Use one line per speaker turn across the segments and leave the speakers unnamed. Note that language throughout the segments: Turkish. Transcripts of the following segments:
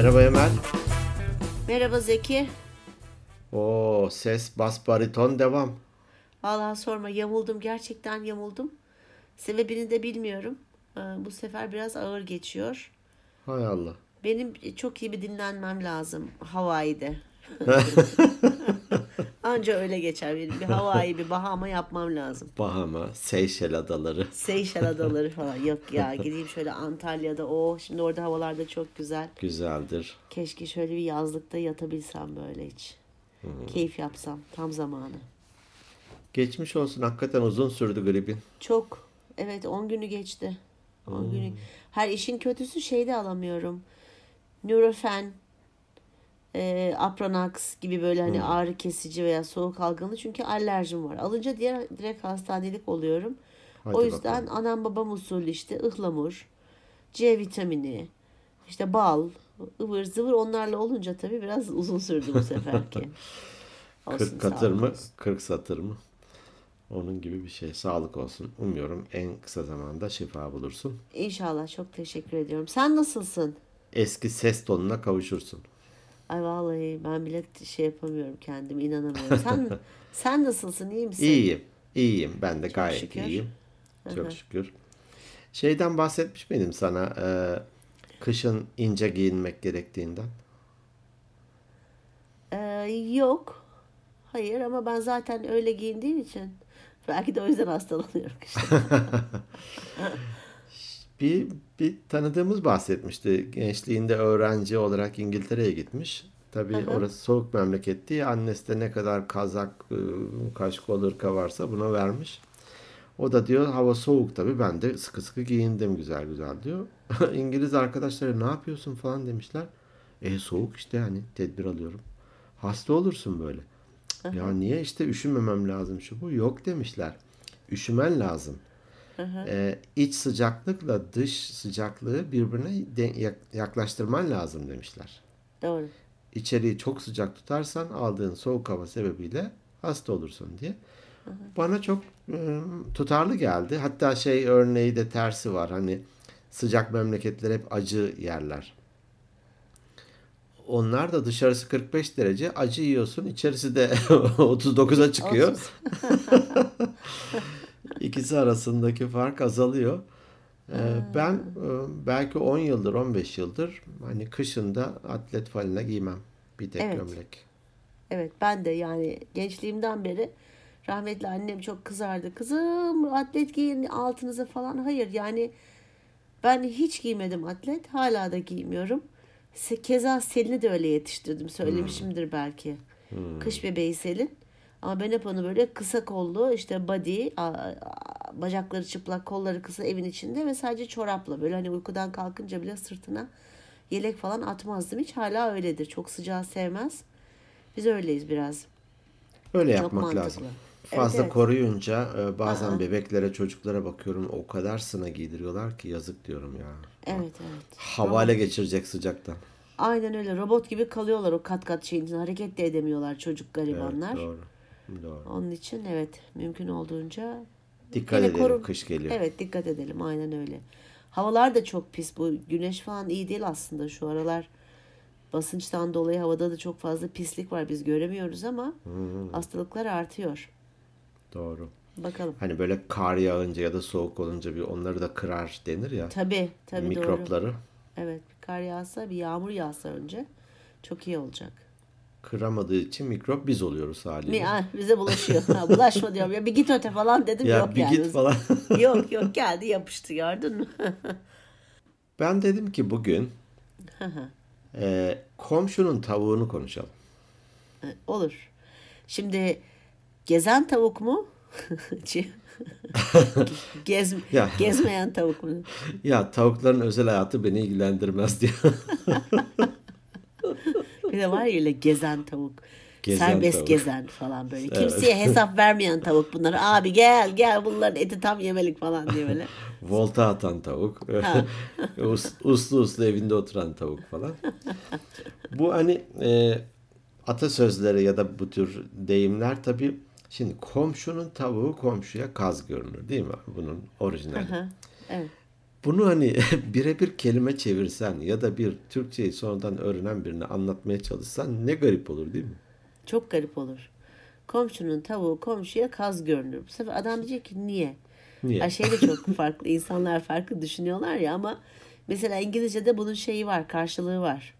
Merhaba Emel.
Merhaba Zeki.
Oo ses bas bariton devam.
Vallahi sorma yamuldum gerçekten yamuldum. Sebebini de bilmiyorum. Ee, Bu sefer biraz ağır geçiyor.
Hay Allah.
Benim çok iyi bir dinlenmem lazım Hawaii'de. Anca öyle geçer benim. Bir Hawaii, bir Bahama yapmam lazım.
Bahama, Seyşel adaları.
Seyşel adaları falan. Yok ya gideyim şöyle Antalya'da. Oh şimdi orada havalar da çok güzel.
Güzeldir.
Keşke şöyle bir yazlıkta yatabilsem böyle hiç. Keyif yapsam. Tam zamanı.
Geçmiş olsun. Hakikaten uzun sürdü gripin.
Çok. Evet 10 günü geçti. 10 günü. Her işin kötüsü şeyde alamıyorum. Nurofen, e, Apronax gibi böyle hani ağrı kesici veya soğuk algınlığı çünkü alerjim var. Alınca diğer direkt hastanelik oluyorum.
Hadi
o yüzden
bakalım.
anam babam usulü işte ıhlamur, C vitamini, işte bal, ıvır zıvır onlarla olunca tabii biraz uzun sürdü bu seferki. Olsun,
40
sağ
katır mı,
olsun.
40 satır mı? Onun gibi bir şey. Sağlık olsun. Umuyorum en kısa zamanda şifa bulursun.
İnşallah çok teşekkür ediyorum. Sen nasılsın?
Eski ses tonuna kavuşursun.
Ay vallahi ben bile şey yapamıyorum kendime inanamıyorum. Sen sen nasılsın iyi misin?
İyiyim. İyiyim. Ben de gayet
şükür.
iyiyim. Çok şükür. Şeyden bahsetmiş miydim sana? e, kışın ince giyinmek gerektiğinden.
Ee, yok. Hayır ama ben zaten öyle giyindiğim için belki de o yüzden hastalanıyorum işte.
Bir, bir tanıdığımız bahsetmişti. Gençliğinde öğrenci olarak İngiltere'ye gitmiş. Tabii orası soğuk memleketti. Annesi de ne kadar kazak, e, kaşkol ırka varsa buna vermiş. O da diyor hava soğuk tabii ben de sıkı sıkı giyindim güzel güzel diyor. İngiliz arkadaşları ne yapıyorsun falan demişler. E soğuk işte hani tedbir alıyorum. Hasta olursun böyle. Cık, Ya niye işte üşümemem lazım şu bu. Yok demişler. Üşümen lazım. Ee, iç sıcaklıkla dış sıcaklığı birbirine de- yak- yaklaştırman lazım demişler.
Doğru.
İçeriği çok sıcak tutarsan aldığın soğuk hava sebebiyle hasta olursun diye. Bana çok e, tutarlı geldi. Hatta şey örneği de tersi var. Hani sıcak memleketler hep acı yerler. Onlar da dışarısı 45 derece acı yiyorsun. içerisi de 39'a çıkıyor. İkisi arasındaki fark azalıyor. Ee, ben e, belki 10 yıldır 15 yıldır hani kışında atlet falina giymem. Bir tek
Evet.
gömlek.
Evet ben de yani gençliğimden beri rahmetli annem çok kızardı. Kızım atlet giyin altınıza falan. Hayır yani ben hiç giymedim atlet. Hala da giymiyorum. Keza Selin'i de öyle yetiştirdim. Söylemişimdir belki. Kış bebeği Selin. Ama ben hep onu böyle kısa kollu işte body, bacakları çıplak, kolları kısa evin içinde ve sadece çorapla. Böyle hani uykudan kalkınca bile sırtına yelek falan atmazdım. Hiç hala öyledir. Çok sıcağı sevmez. Biz öyleyiz biraz.
Öyle
Çok
yapmak
mantıklı.
lazım.
Evet,
Fazla
evet.
koruyunca e, bazen bebeklere, çocuklara bakıyorum o kadar sına giydiriyorlar ki yazık diyorum ya.
Evet evet.
Havale geçirecek sıcaktan.
Aynen öyle. Robot gibi kalıyorlar o kat kat şeyin içinde. Hareket de edemiyorlar çocuk garibanlar.
Doğru. Doğru.
Onun için evet mümkün olduğunca
Dikkat edelim
koru-
kış geliyor.
Evet dikkat edelim aynen öyle. Havalar da çok pis. Bu güneş falan iyi değil aslında şu aralar. Basınçtan dolayı havada da çok fazla pislik var. Biz göremiyoruz ama hastalıklar artıyor.
Doğru.
Bakalım.
Hani böyle kar yağınca ya da soğuk olunca bir onları da kırar denir ya.
Tabii tabii doğru.
mikropları.
Evet bir kar yağsa bir yağmur yağsa önce çok iyi olacak.
Kıramadığı için mikrop biz oluyoruz haliyle.
Mi, ah, bize bulaşıyor. Ha, bulaşma diyorum ya bir git öte falan dedim
ya
yok
bir
yani.
git falan.
yok yok geldi yapıştı gördün mü?
ben dedim ki bugün e, komşunun tavuğunu konuşalım.
Olur. Şimdi gezen tavuk mu? Gez,
Ya.
Gezmeyen tavuk mu?
Ya tavukların özel hayatı beni ilgilendirmez diyor.
Bir de var ya öyle gezen tavuk.
Gezen
Serbest
tavuk.
gezen falan böyle. Kimseye hesap vermeyen tavuk bunlar. Abi gel gel bunların eti tam yemelik falan diye böyle.
Volta atan tavuk. Us- uslu uslu evinde oturan tavuk falan. Bu hani e, atasözleri ya da bu tür deyimler tabii şimdi komşunun tavuğu komşuya kaz görünür değil mi? Bunun orijinali.
Evet.
Bunu hani birebir kelime çevirsen ya da bir Türkçeyi sonradan öğrenen birine anlatmaya çalışsan ne garip olur değil mi?
Çok garip olur. Komşunun tavuğu komşuya kaz görünür. Bu sefer adam diyecek ki niye?
Niye?
Şey de çok farklı. İnsanlar farklı düşünüyorlar ya ama mesela İngilizce'de bunun şeyi var, karşılığı var.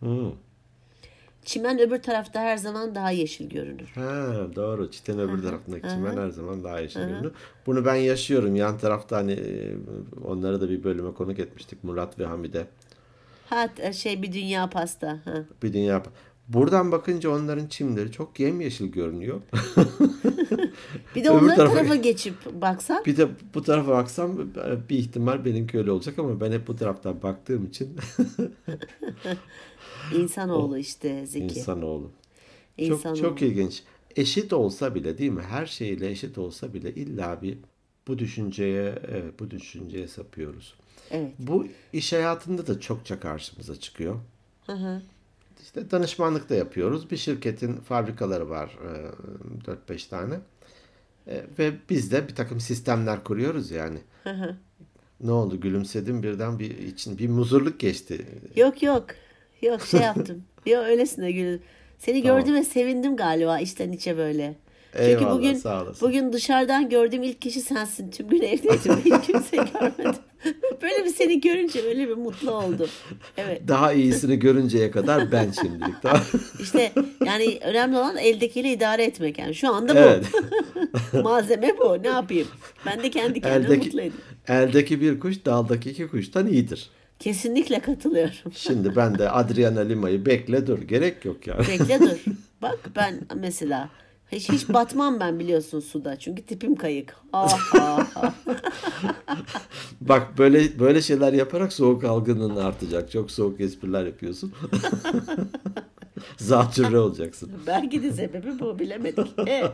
Hı.
Çimen öbür tarafta her zaman daha yeşil görünür.
Ha, doğru. Çitenin öbür tarafındaki çimen her zaman daha yeşil görünüyor. Bunu ben yaşıyorum. Yan tarafta hani e, onları da bir bölüme konuk etmiştik. Murat ve Hamide.
Ha şey bir dünya pasta. Ha.
Bir dünya. Buradan bakınca onların çimleri çok yemyeşil görünüyor.
Bir de onların
tarafa-
tarafa geçip baksak
Bir de bu tarafa baksam bir ihtimal benimki öyle olacak ama ben hep bu taraftan baktığım için
insanoğlu işte Zeki.
insanoğlu. Çok,
İnsanoğlu.
çok ilginç. Eşit olsa bile değil mi? Her şeyle eşit olsa bile illa bir bu düşünceye evet, bu düşünceye sapıyoruz.
Evet.
Bu iş hayatında da çokça karşımıza çıkıyor.
Hı hı.
İşte danışmanlık da yapıyoruz. Bir şirketin fabrikaları var e, 4-5 tane. E, Ve biz de bir takım sistemler kuruyoruz yani.
Hı hı.
Ne oldu gülümsedim birden bir için bir muzurluk geçti.
Yok yok. Yok şey yaptım. Yok öylesine gül. Seni
Tamam.
gördüm ve sevindim galiba içten içe böyle. Çünkü
Eyvallah,
bugün bugün dışarıdan gördüğüm ilk kişi sensin. Tüm gün evdeydim. Hiç kimse görmedim. Böyle bir seni görünce öyle bir mutlu oldum. Evet.
Daha iyisini görünceye kadar ben şimdilik. Daha...
İşte yani önemli olan eldekiyle idare etmek yani. Şu anda bu.
Evet.
Malzeme bu. Ne yapayım? Ben de kendi kendime mutlu
eldeki,
edeyim.
eldeki bir kuş daldaki iki kuştan iyidir.
Kesinlikle katılıyorum.
Şimdi ben de Adriana Lima'yı bekle dur. Gerek yok yani.
Bekle dur. Bak ben mesela hiç hiç batmam ben biliyorsun suda. Çünkü tipim kayık.
Bak böyle böyle şeyler yaparak soğuk algınlığın artacak. Çok soğuk espriler yapıyorsun. Zatürre olacaksın.
Belki de sebebi bu bilemedik. E,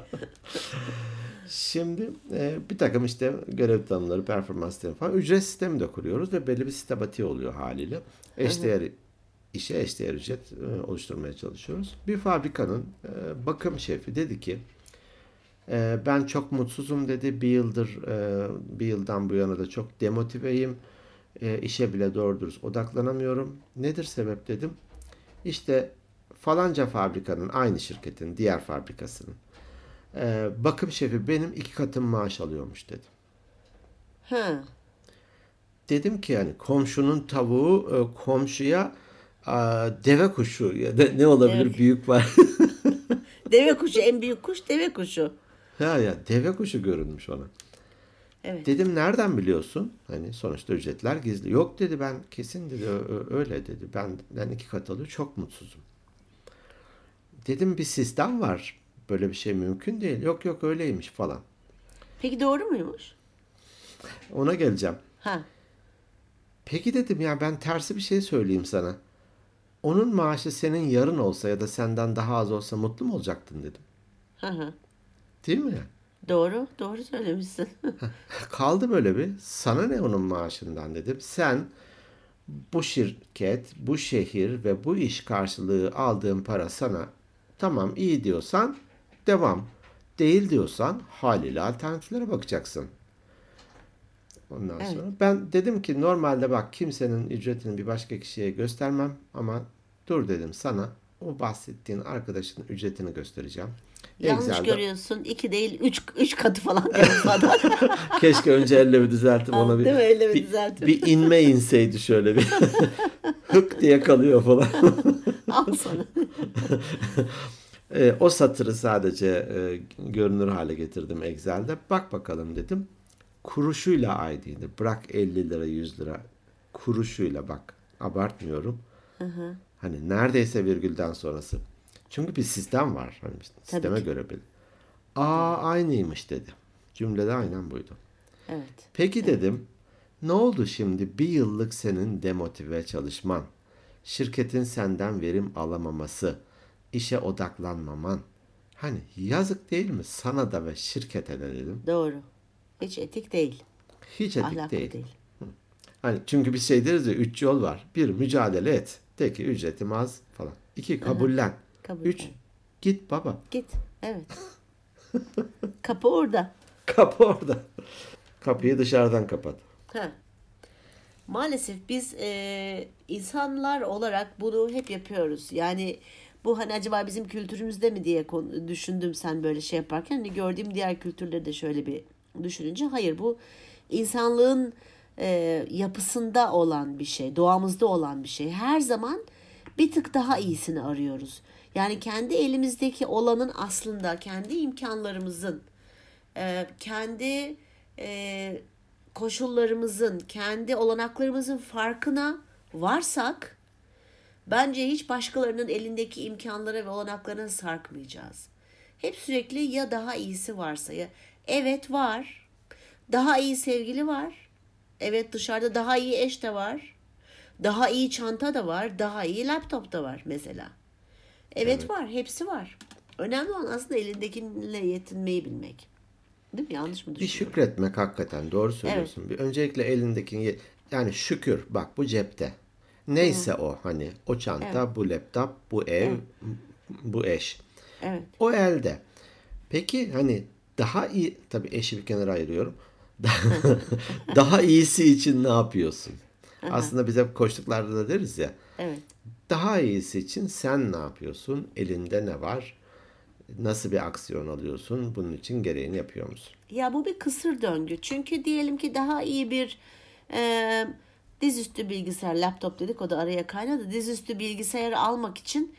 Şimdi e, bir takım işte görev tanımları, performans sistemi falan ücret sistemi de kuruyoruz ve belli bir sistematiği oluyor haliyle. Eşdeğer işe eşdeğer ücret e, oluşturmaya çalışıyoruz. Bir fabrikanın e, bakım şefi dedi ki e, ben çok mutsuzum dedi. Bir yıldır bir yıldan bu yana da çok demotiveyim. İşe bile doğru dürüst odaklanamıyorum. Nedir sebep dedim. İşte falanca fabrikanın aynı şirketin diğer fabrikasının bakım şefi benim iki katım maaş alıyormuş dedi.
ha.
Dedim ki yani komşunun tavuğu komşuya e, deve kuşu ya da ne olabilir
Evet.
büyük var.
Deve kuşu en büyük kuş deve kuşu.
ya ya deve kuşu görünmüş ona.
Evet.
Dedim nereden biliyorsun? Hani sonuçta ücretler gizli. Yok dedi ben kesin dedi "ö- ö- öyle dedi. Ben ben iki kat alıyor çok mutsuzum. Dedim bir sistem var. Böyle bir şey mümkün değil. Yok yok öyleymiş falan.
Peki doğru muymuş?
Ona geleceğim.
Ha.
Peki dedim ya ben tersi bir şey söyleyeyim sana. Onun maaşı senin yarın olsa ya da senden daha az olsa mutlu mu olacaktın dedim.
Hı hı.
Değil mi?
Doğru. Doğru söylemişsin.
Kaldı böyle bir sana ne onun maaşından dedim. Sen bu şirket, bu şehir ve bu iş karşılığı aldığın para sana tamam iyi diyorsan devam. Değil diyorsan haliyle alternatiflere bakacaksın. Ondan
Evet.
sonra ben dedim ki normalde bak kimsenin ücretini bir başka kişiye göstermem ama dur dedim sana o bahsettiğin arkadaşın ücretini göstereceğim.
Yanlış
Excel'de-
görüyorsun. İki değil üç, üç katı falan adam.
Keşke önce elle bir düzeltip ona bir,
Değil mi? Elle bir
bir, bir inme inseydi şöyle bir. Hık diye kalıyor falan.
Al sana.
E, o satırı sadece e, görünür hale getirdim Excel'de. Bak bakalım dedim. Kuruşuyla aydındır. Bırak 50 lira 100 lira. Kuruşuyla bak. Abartmıyorum. Hani neredeyse virgülden sonrası. Çünkü bir sistem var. Hani sisteme göre bir. Aa aynıymış dedi. Cümlede aynen buydu.
Evet.
Peki dedim, ne oldu şimdi bir yıllık senin demotive çalışman, şirketin senden verim alamaması, işe odaklanmaman. Hani yazık değil mi sana da ve şirkete de dedim.
Doğru. Hiç etik değil.
Hiç etik
Ahlaklı
değil.
değil.
Hani çünkü bir şey deriz ya üç yol var. Bir mücadele et. De ki ücretim az falan. İki kabullen.
Kabul
Üç
et.
git baba.
Git. Evet. Kapı orada.
Kapı orada. Kapıyı dışarıdan kapat.
Ha. maalesef biz e, insanlar olarak bunu hep yapıyoruz. Yani bu hani acaba bizim kültürümüzde mi diye düşündüm sen böyle şey yaparken. Hani gördüğüm diğer kültürleri de şöyle bir düşününce hayır bu insanlığın e, yapısında olan bir şey, doğamızda olan bir şey. Her zaman bir tık daha iyisini arıyoruz. Yani kendi elimizdeki olanın aslında kendi imkanlarımızın, e, kendi e, koşullarımızın, kendi olanaklarımızın farkına varsak bence hiç başkalarının elindeki imkanlara ve olanaklarına sarkmayacağız. Hep sürekli ya daha iyisi varsa ya evet var. Daha iyi sevgili var. Evet dışarıda daha iyi eş de var. Daha iyi çanta da var. Daha iyi laptop da var mesela. Evet, evet. var. Hepsi var. Önemli olan aslında elindekiyle yetinmeyi bilmek. Değil mi? Yanlış mı
Bir şükretmek hakikaten. Doğru söylüyorsun. Evet. Bir öncelikle elindekini yani şükür bak bu cepte. Neyse Hı. o hani o çanta, evet. bu laptop, bu ev, evet. bu eş. Evet. O elde. Peki hani daha iyi tabii eşi bir kenara ayırıyorum. daha iyisi için ne yapıyorsun? Aslında biz hep koştuklarda da deriz ya. Evet. Daha iyisi için sen ne yapıyorsun? Elinde ne var? Nasıl bir aksiyon alıyorsun? Bunun için gereğini yapıyor musun?
Ya bu bir kısır döngü. Çünkü diyelim ki daha iyi bir e, dizüstü bilgisayar, laptop dedik o da araya kaynadı. Dizüstü bilgisayarı almak için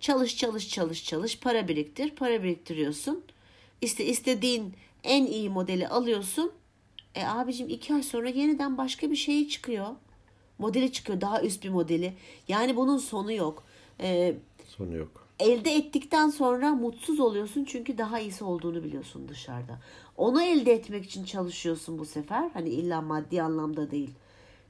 çalış çalış çalış çalış para biriktir. Para biriktiriyorsun. İşte istediğin en iyi modeli alıyorsun. E abicim iki ay sonra yeniden başka bir şey çıkıyor. Modeli çıkıyor daha üst bir modeli. Yani bunun sonu yok.
Ee, sonu yok.
Elde ettikten sonra mutsuz oluyorsun çünkü daha iyisi olduğunu biliyorsun dışarıda. Onu elde etmek için çalışıyorsun bu sefer. Hani illa maddi anlamda değil.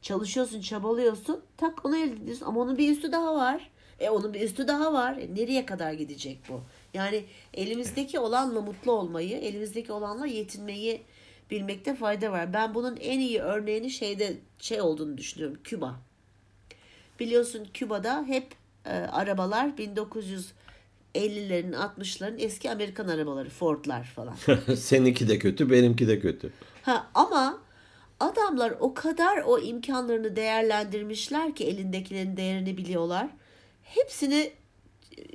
Çalışıyorsun, çabalıyorsun. Tak onu elde ediyorsun ama onun bir üstü daha var. E onun bir üstü daha var. E, nereye kadar gidecek bu? Yani elimizdeki olanla mutlu olmayı, elimizdeki olanla yetinmeyi bilmekte fayda var. Ben bunun en iyi örneğini şeyde şey olduğunu düşünüyorum. Küba. Biliyorsun Küba'da hep e, arabalar 1950'lerin 60'ların eski Amerikan arabaları Ford'lar falan.
Seninki de kötü, benimki de kötü.
Ha ama adamlar o kadar o imkanlarını değerlendirmişler ki elindekilerin değerini biliyorlar. Hepsini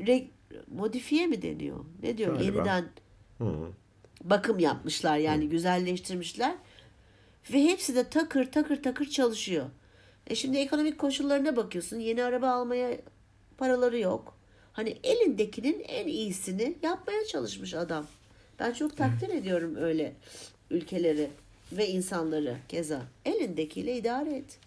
re, modifiye mi deniyor? Ne diyor? Galiba. Yeniden Hı bakım yapmışlar yani güzelleştirmişler. Ve hepsi de takır takır takır çalışıyor. E şimdi ekonomik koşullarına bakıyorsun. Yeni araba almaya paraları yok. Hani elindekinin en iyisini yapmaya çalışmış adam. Ben çok takdir ediyorum öyle ülkeleri ve insanları keza. Elindekiyle idare et.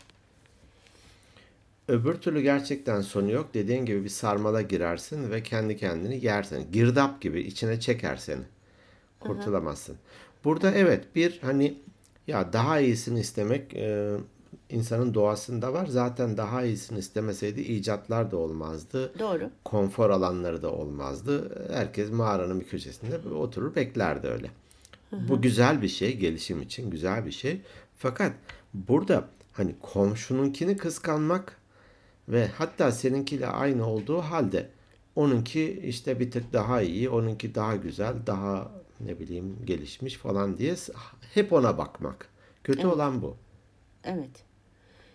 Öbür türlü gerçekten sonu yok. Dediğin gibi bir sarmala girersin ve kendi kendini yersin. Girdap gibi içine çeker seni. Kurtulamazsın. Burada evet bir hani ya daha iyisini istemek e, insanın doğasında var. Zaten daha iyisini istemeseydi icatlar da olmazdı.
Doğru.
Konfor alanları da olmazdı. Herkes mağaranın bir köşesinde oturur beklerdi öyle. Hı hı. Bu güzel bir şey gelişim için güzel bir şey. Fakat burada hani komşununkini kıskanmak ve hatta seninkiyle aynı olduğu halde onunki işte bir tık daha iyi, onunki daha güzel, daha ne bileyim gelişmiş falan diye hep ona bakmak. Kötü evet. olan bu.
Evet.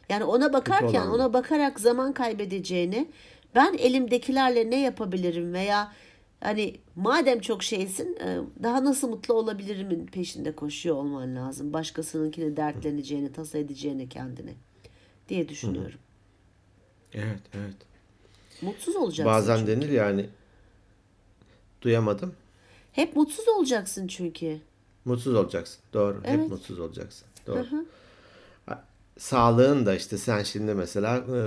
Yani ona bakarken ona bakarak zaman kaybedeceğini ben elimdekilerle ne yapabilirim veya hani madem çok şeysin e, daha nasıl mutlu olabilirimin peşinde koşuyor olman lazım. Başkasınınkine dertleneceğini, tasa edeceğini kendini diye düşünüyorum.
Evet, evet.
Mutsuz olacaksın.
Bazen çünkü. denir yani duyamadım.
Hep mutsuz olacaksın çünkü.
Mutsuz olacaksın. Doğru. Evet. Hep mutsuz olacaksın. Doğru. Hı hı. Sağlığın da işte sen şimdi mesela e,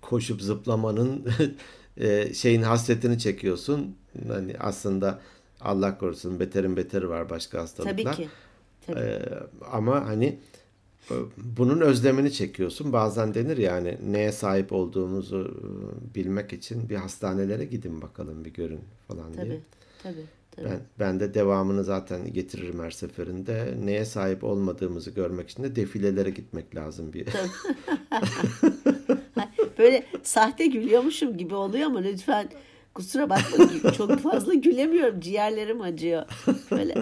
koşup zıplamanın e, şeyin hasretini çekiyorsun. Hani aslında Allah korusun beterin beteri var başka hastalıklar. Tabii ki. Tabii. Ee, ama hani bunun özlemini çekiyorsun. Bazen denir yani neye sahip olduğumuzu bilmek için bir hastanelere gidin bakalım bir görün falan
tabii, diye. Tabii. Tabii.
Ben, ben de devamını zaten getiririm her seferinde. Neye sahip olmadığımızı görmek için de defilelere gitmek lazım bir.
Böyle sahte gülüyormuşum gibi oluyor ama lütfen Kusura bakma çok fazla gülemiyorum. Ciğerlerim acıyor. Böyle,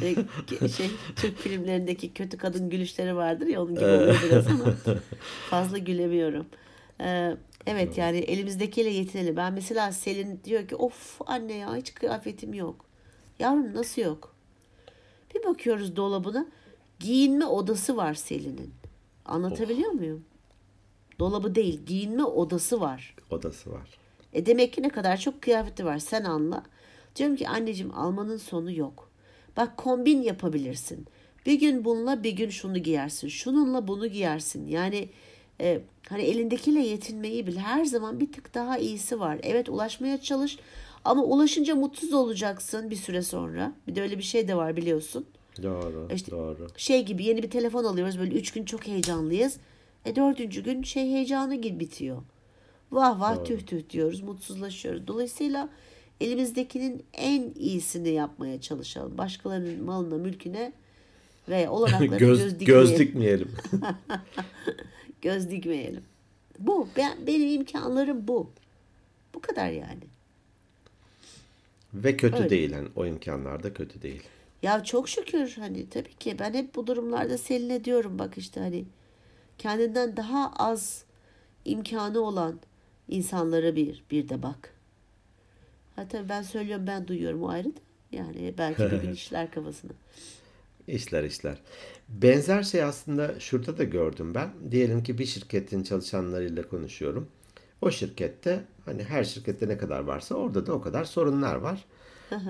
Böyle şey Türk filmlerindeki kötü kadın gülüşleri vardır ya onun gibi oluyor biraz ama fazla gülemiyorum. Ee, evet yani elimizdekiyle yetinelim. Ben mesela Selin diyor ki of anne ya hiç kıyafetim yok. Yavrum nasıl yok? Bir bakıyoruz dolabına giyinme odası var Selin'in. Anlatabiliyor muyum? Dolabı değil giyinme odası var.
Odası var.
E demek ki ne kadar çok kıyafeti var sen anla. Diyorum ki anneciğim almanın sonu yok. Bak kombin yapabilirsin. Bir gün bununla bir gün şunu giyersin. Şununla bunu giyersin. Yani e, hani elindekiyle yetinmeyi bil. Her zaman bir tık daha iyisi var. Evet ulaşmaya çalış. Ama ulaşınca mutsuz olacaksın bir süre sonra. Bir de öyle bir şey de var biliyorsun.
Doğru,
İşte
doğru.
Şey gibi yeni bir telefon alıyoruz böyle üç gün çok heyecanlıyız. E dördüncü gün şey heyecanı gibi bitiyor. Vah vah tüh tüh diyoruz mutsuzlaşıyoruz. Dolayısıyla elimizdekinin en iyisini yapmaya çalışalım. Başkalarının malına mülküne ve olanaklarına göz,
göz,
dikmeyelim.
göz dikmeyelim.
göz dikmeyelim. Bu ben, benim imkanlarım bu. Bu kadar yani.
Ve kötü
Öyle.
değil. Yani o imkanlar da kötü değil.
Ya çok şükür hani tabii ki ben hep bu durumlarda Selin'e diyorum bak işte hani kendinden daha az imkanı olan insanlara bir bir de bak. Ha tabii ben söylüyorum ben duyuyorum o ayrı da. Yani belki bir gün işler kafasına.
İşler işler. Benzer şey aslında şurada da gördüm ben. Diyelim ki bir şirketin çalışanlarıyla konuşuyorum. O şirkette hani her şirkette ne kadar varsa orada da o kadar sorunlar var.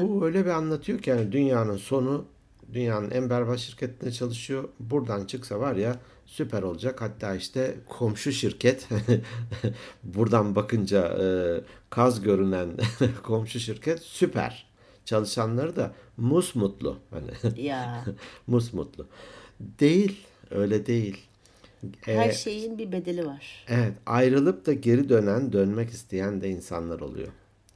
Bu öyle bir anlatıyor ki yani dünyanın sonu dünyanın en berbat şirketinde çalışıyor. Buradan çıksa var ya süper olacak. Hatta işte komşu şirket buradan bakınca e, kaz görünen komşu şirket süper. Çalışanları da musmutlu. Hani
Ya
musmutlu. Değil. Öyle değil.
her
Ee,
şeyin bir bedeli var.
Evet, ayrılıp da geri dönen, dönmek isteyen de insanlar oluyor.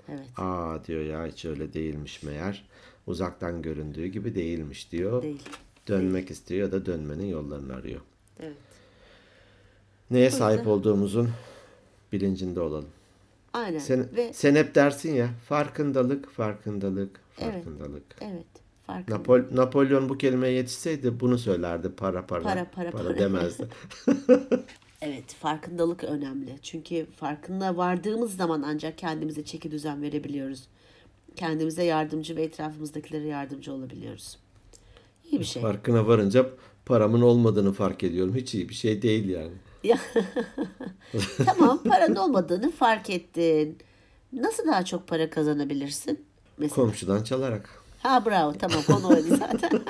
Evet.
Aa diyor ya hiç öyle değilmiş meğer. Uzaktan göründüğü gibi değilmiş diyor.
Değil.
Dönmek istiyor ya da dönmenin yollarını arıyor.
Evet.
Neye sahip olduğumuzun bilincinde olalım.
Aynen.
Sen,
Ve
sen hep dersin ya farkındalık, farkındalık,
Evet.
farkındalık.
evet farkında.
Napol Napolyon bu kelimeye yetişseydi bunu söylerdi. Para para.
Para, para, para.
demezdi.
Evet, farkındalık önemli. Çünkü farkında vardığımız zaman ancak kendimize çeki düzen verebiliyoruz. Kendimize yardımcı ve etrafımızdakilere yardımcı olabiliyoruz. İyi bir şey.
Farkına varınca paramın olmadığını fark ediyorum. Hiç iyi bir şey değil yani.
Ya, tamam, paranın olmadığını fark ettin. Nasıl daha çok para kazanabilirsin? Mesela.
Komşudan çalarak.
Ha bravo, tamam konu oydu zaten.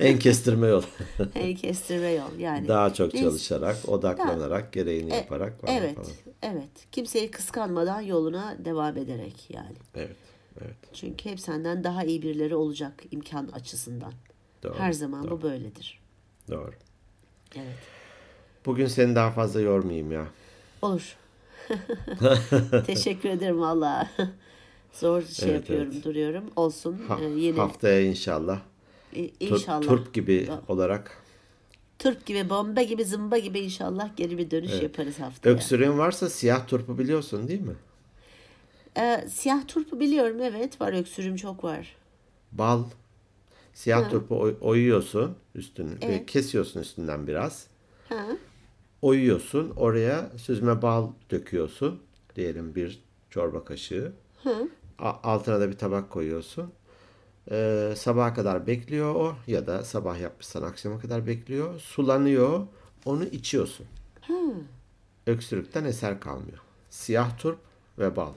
En kestirme yol.
En kestirme yol yani.
Daha çok
Neyse.
çalışarak, odaklanarak, gereğini yaparak falan
Evet,
falan.
evet. Kimseyi kıskanmadan yoluna devam ederek yani.
Evet, evet.
Çünkü hep senden daha iyi birileri olacak imkan açısından.
Doğru.
Her zaman
doğru,
bu böyledir.
Doğru.
Evet.
Bugün seni daha fazla yormayayım ya.
Olur. Teşekkür ederim valla. Zor şey
Evet,
yapıyorum,
evet.
duruyorum. Olsun.
Ha-
Ee, yine
Haftaya inşallah. Tur-
inşallah.
Turp gibi
Da-
olarak.
Turp gibi, bomba gibi, zımba gibi inşallah geri bir dönüş yaparız haftaya.
Öksürüğün varsa siyah turpu biliyorsun değil mi?
Ee, siyah turpu biliyorum evet var öksürüğüm çok var.
Bal. Siyah turpu oy- oyuyorsun üstünü.
Evet.
Kesiyorsun üstünden biraz.
Ha?
oyuyorsun. Oraya süzme bal döküyorsun. Diyelim bir çorba kaşığı. A- Altına da bir tabak koyuyorsun. Ee, sabaha kadar bekliyor o ya da sabah yapmışsan akşama kadar bekliyor. Sulanıyor. Onu içiyorsun. Öksürükten eser kalmıyor. Siyah turp ve bal.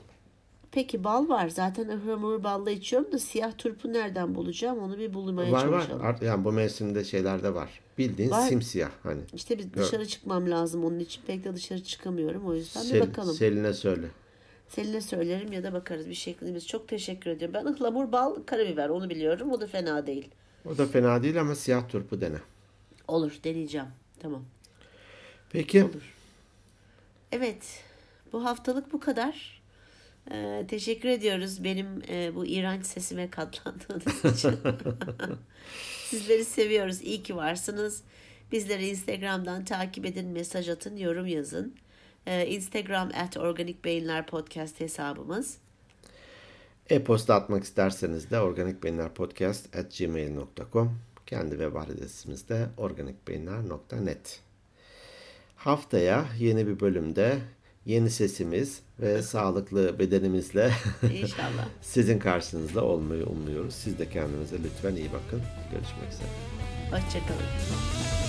Peki bal var. Zaten ıhlamur balla içiyorum da siyah turpu nereden bulacağım? Onu bir bulmaya
Var var.
çalışalım.
Art- Yani bu mevsimde şeylerde var. Bildiğin
Var.
simsiyah hani.
İşte bir dışarı çıkmam lazım onun için. Pek de dışarı çıkamıyorum. O yüzden bir
Sel-
bakalım.
Selin'e söyle.
Seninle söylerim ya da bakarız bir şeklimiz. Çok teşekkür ediyorum. Ben ıhlamur, bal, karabiber onu biliyorum. O da fena değil.
O da fena değil ama siyah turpu dene.
Olur deneyeceğim. Tamam.
Peki.
Evet. Bu haftalık bu kadar. Ee, teşekkür ediyoruz benim e, bu iğrenç sesime katlandığınız için. Sizleri seviyoruz. İyi ki varsınız. Bizleri Instagram'dan takip edin, mesaj atın, yorum yazın. Ee, Instagram at Organik Beyinler Podcast hesabımız.
E-posta atmak isterseniz de organikbeyinlerpodcast.gmail.com Kendi web adresimizde organikbeyinler.net Haftaya yeni bir bölümde yeni sesimiz ve sağlıklı bedenimizle
İnşallah.
sizin karşınızda olmayı umuyoruz. Siz de kendinize lütfen iyi bakın. Görüşmek üzere.
Hoşçakalın.